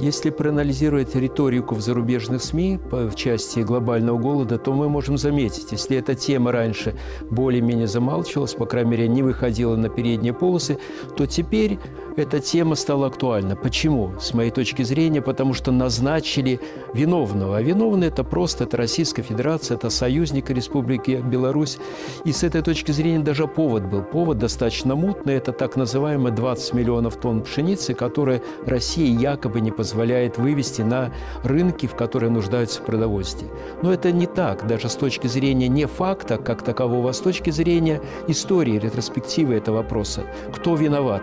Если проанализировать риторику в зарубежных СМИ в части глобального голода, то мы можем заметить, если эта тема раньше более-менее замалчивалась, по крайней мере, не выходила на передние полосы, то теперь эта тема стала актуальна. Почему? С моей точки зрения, потому что назначили виновного. А виновный – это просто это Российская Федерация, это союзник Республики Беларусь. И с этой точки зрения даже повод был. Повод достаточно мутный. Это так называемые 20 миллионов тонн пшеницы, которые Россия якобы не позволяет вывести на рынки, в которые нуждаются в продовольствии. Но это не так, даже с точки зрения не факта как такового, а с точки зрения истории, ретроспективы этого вопроса. Кто виноват?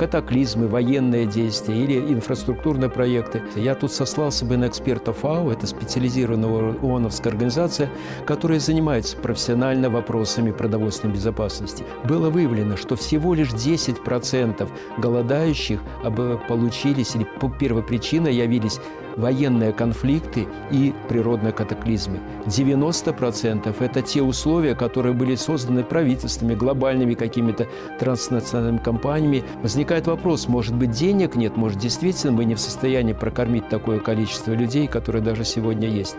Катаклизмы, военные действия или инфраструктурные проекты. Я тут сослался бы на эксперта ФАО, это специализированная ООНовская организация, которая занимается профессионально вопросами продовольственной безопасности. Было выявлено, что всего лишь 10% голодающих получились или первопричиной явились военные конфликты и природные катаклизмы. 90% – это те условия, которые были созданы правительствами, глобальными какими-то транснациональными компаниями. Возникает вопрос, может быть, денег нет, может, действительно мы не в состоянии прокормить такое количество людей, которые даже сегодня есть.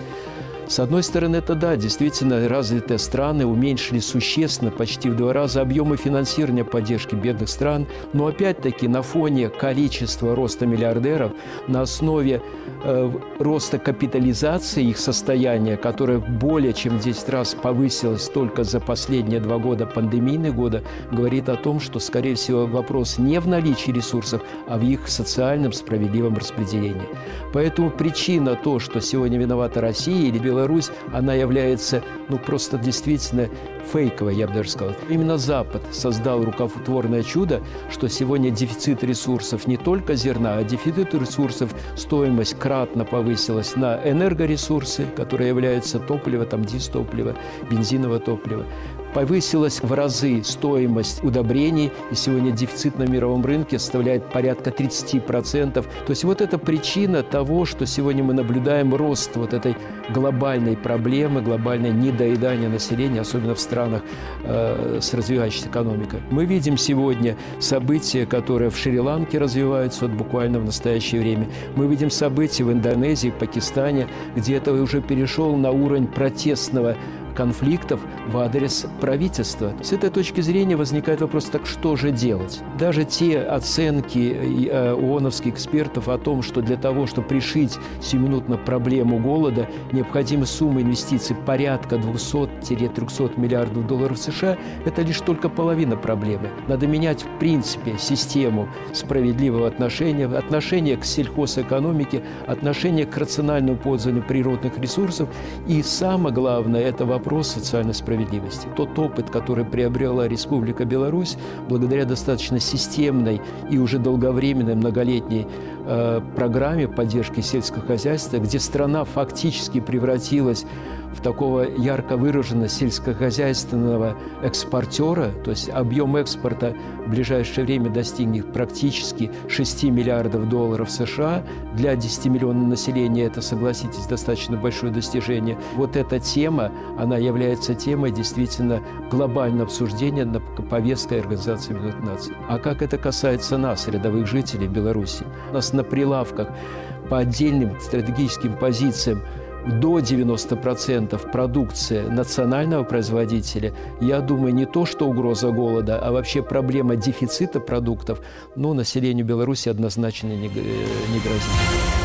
С одной стороны, это да, действительно, развитые страны уменьшили существенно, почти в два раза, объемы финансирования поддержки бедных стран, но опять-таки на фоне количества роста миллиардеров, на основе э, роста капитализации их состояния, которое более чем в 10 раз повысилось только за последние два года, пандемийные года, говорит о том, что, скорее всего, вопрос не в наличии ресурсов, а в их социальном справедливом распределении. Поэтому причина то, что сегодня виновата Россия или Беларусь, Беларусь, она является, ну, просто действительно фейковой, я бы даже сказал. Именно Запад создал рукотворное чудо, что сегодня дефицит ресурсов не только зерна, а дефицит ресурсов, стоимость кратно повысилась на энергоресурсы, которые являются топливо, там дистопливо, бензиновое топливо повысилась в разы стоимость удобрений, и сегодня дефицит на мировом рынке составляет порядка 30%. То есть вот это причина того, что сегодня мы наблюдаем рост вот этой глобальной проблемы, глобальное недоедание населения, особенно в странах э, с развивающейся экономикой. Мы видим сегодня события, которые в Шри-Ланке развиваются вот буквально в настоящее время. Мы видим события в Индонезии, в Пакистане, где это уже перешел на уровень протестного конфликтов в адрес правительства. С этой точки зрения возникает вопрос, так что же делать? Даже те оценки э, ООНовских экспертов о том, что для того, чтобы решить сиюминутно проблему голода, необходима сумма инвестиций порядка 200-300 миллиардов долларов США, это лишь только половина проблемы. Надо менять в принципе систему справедливого отношения, отношение к сельхозэкономике, отношение к рациональному пользованию природных ресурсов и самое главное – это вопрос вопрос социальной справедливости. Тот опыт, который приобрела Республика Беларусь, благодаря достаточно системной и уже долговременной, многолетней э, программе поддержки сельского хозяйства, где страна фактически превратилась в такого ярко выраженного сельскохозяйственного экспортера, то есть объем экспорта в ближайшее время достигнет практически 6 миллиардов долларов США. Для 10 миллионов населения это, согласитесь, достаточно большое достижение. Вот эта тема, она является темой действительно глобального обсуждения на повестке Организации Объединенных Наций. А как это касается нас, рядовых жителей Беларуси? У нас на прилавках по отдельным стратегическим позициям. До 90% продукции национального производителя, я думаю, не то, что угроза голода, а вообще проблема дефицита продуктов, ну, населению Беларуси однозначно не, э, не грозит.